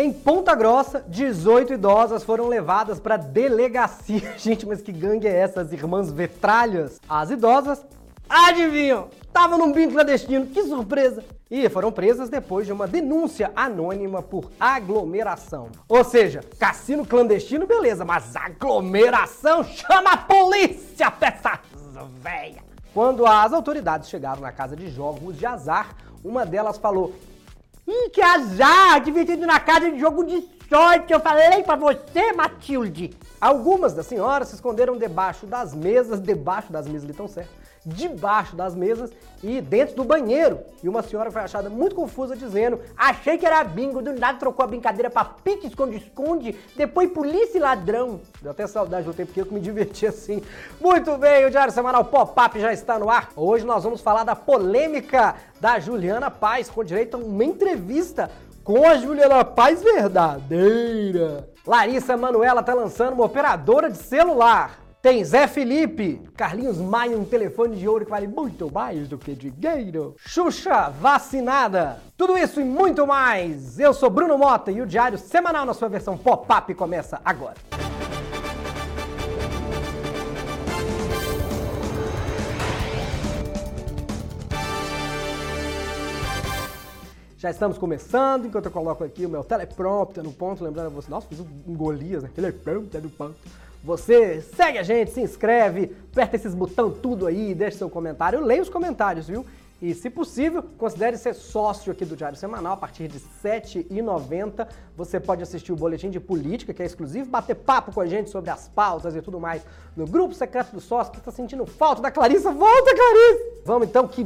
Em Ponta Grossa, 18 idosas foram levadas para delegacia. Gente, mas que gangue é essa, as irmãs Vetralhas? As idosas, adivinham, estavam num bingo clandestino, que surpresa! E foram presas depois de uma denúncia anônima por aglomeração. Ou seja, cassino clandestino, beleza, mas aglomeração chama a polícia, peça velha! Quando as autoridades chegaram na casa de jogos de azar, uma delas falou: Ih, que azar! Divertido na casa de jogo de sorte! Eu falei pra você, Matilde! Algumas das senhoras se esconderam debaixo das mesas, debaixo das mesas, ali tão certo, debaixo das mesas e dentro do banheiro. E uma senhora foi achada muito confusa dizendo: Achei que era bingo, do nada trocou a brincadeira pra pique, esconde-esconde, depois polícia e ladrão. Deu até saudade do tempo que eu me diverti assim. Muito bem, o Diário Semanal Pop-Up já está no ar. Hoje nós vamos falar da polêmica da Juliana Paz, com direito a uma entrevista com a Juliana Paz verdadeira. Larissa Manuela tá lançando uma operadora de celular. Tem Zé Felipe, Carlinhos Maia, um telefone de ouro que vale muito mais do que dinheiro. Xuxa vacinada. Tudo isso e muito mais. Eu sou Bruno Mota e o Diário Semanal na sua versão pop-up começa agora. Já estamos começando, enquanto eu coloco aqui o meu teleprompter no ponto, lembrando a você, nossa, fiz um Golias, né? Teleprompter no ponto. Você segue a gente, se inscreve, aperta esses botão tudo aí, deixa seu comentário, leia os comentários, viu? E, se possível, considere ser sócio aqui do Diário Semanal. A partir de R$ 7,90 você pode assistir o Boletim de Política, que é exclusivo, bater papo com a gente sobre as pautas e tudo mais no grupo secreto do sócio. Que está sentindo falta da Clarissa? Volta, Clarissa! Vamos então, que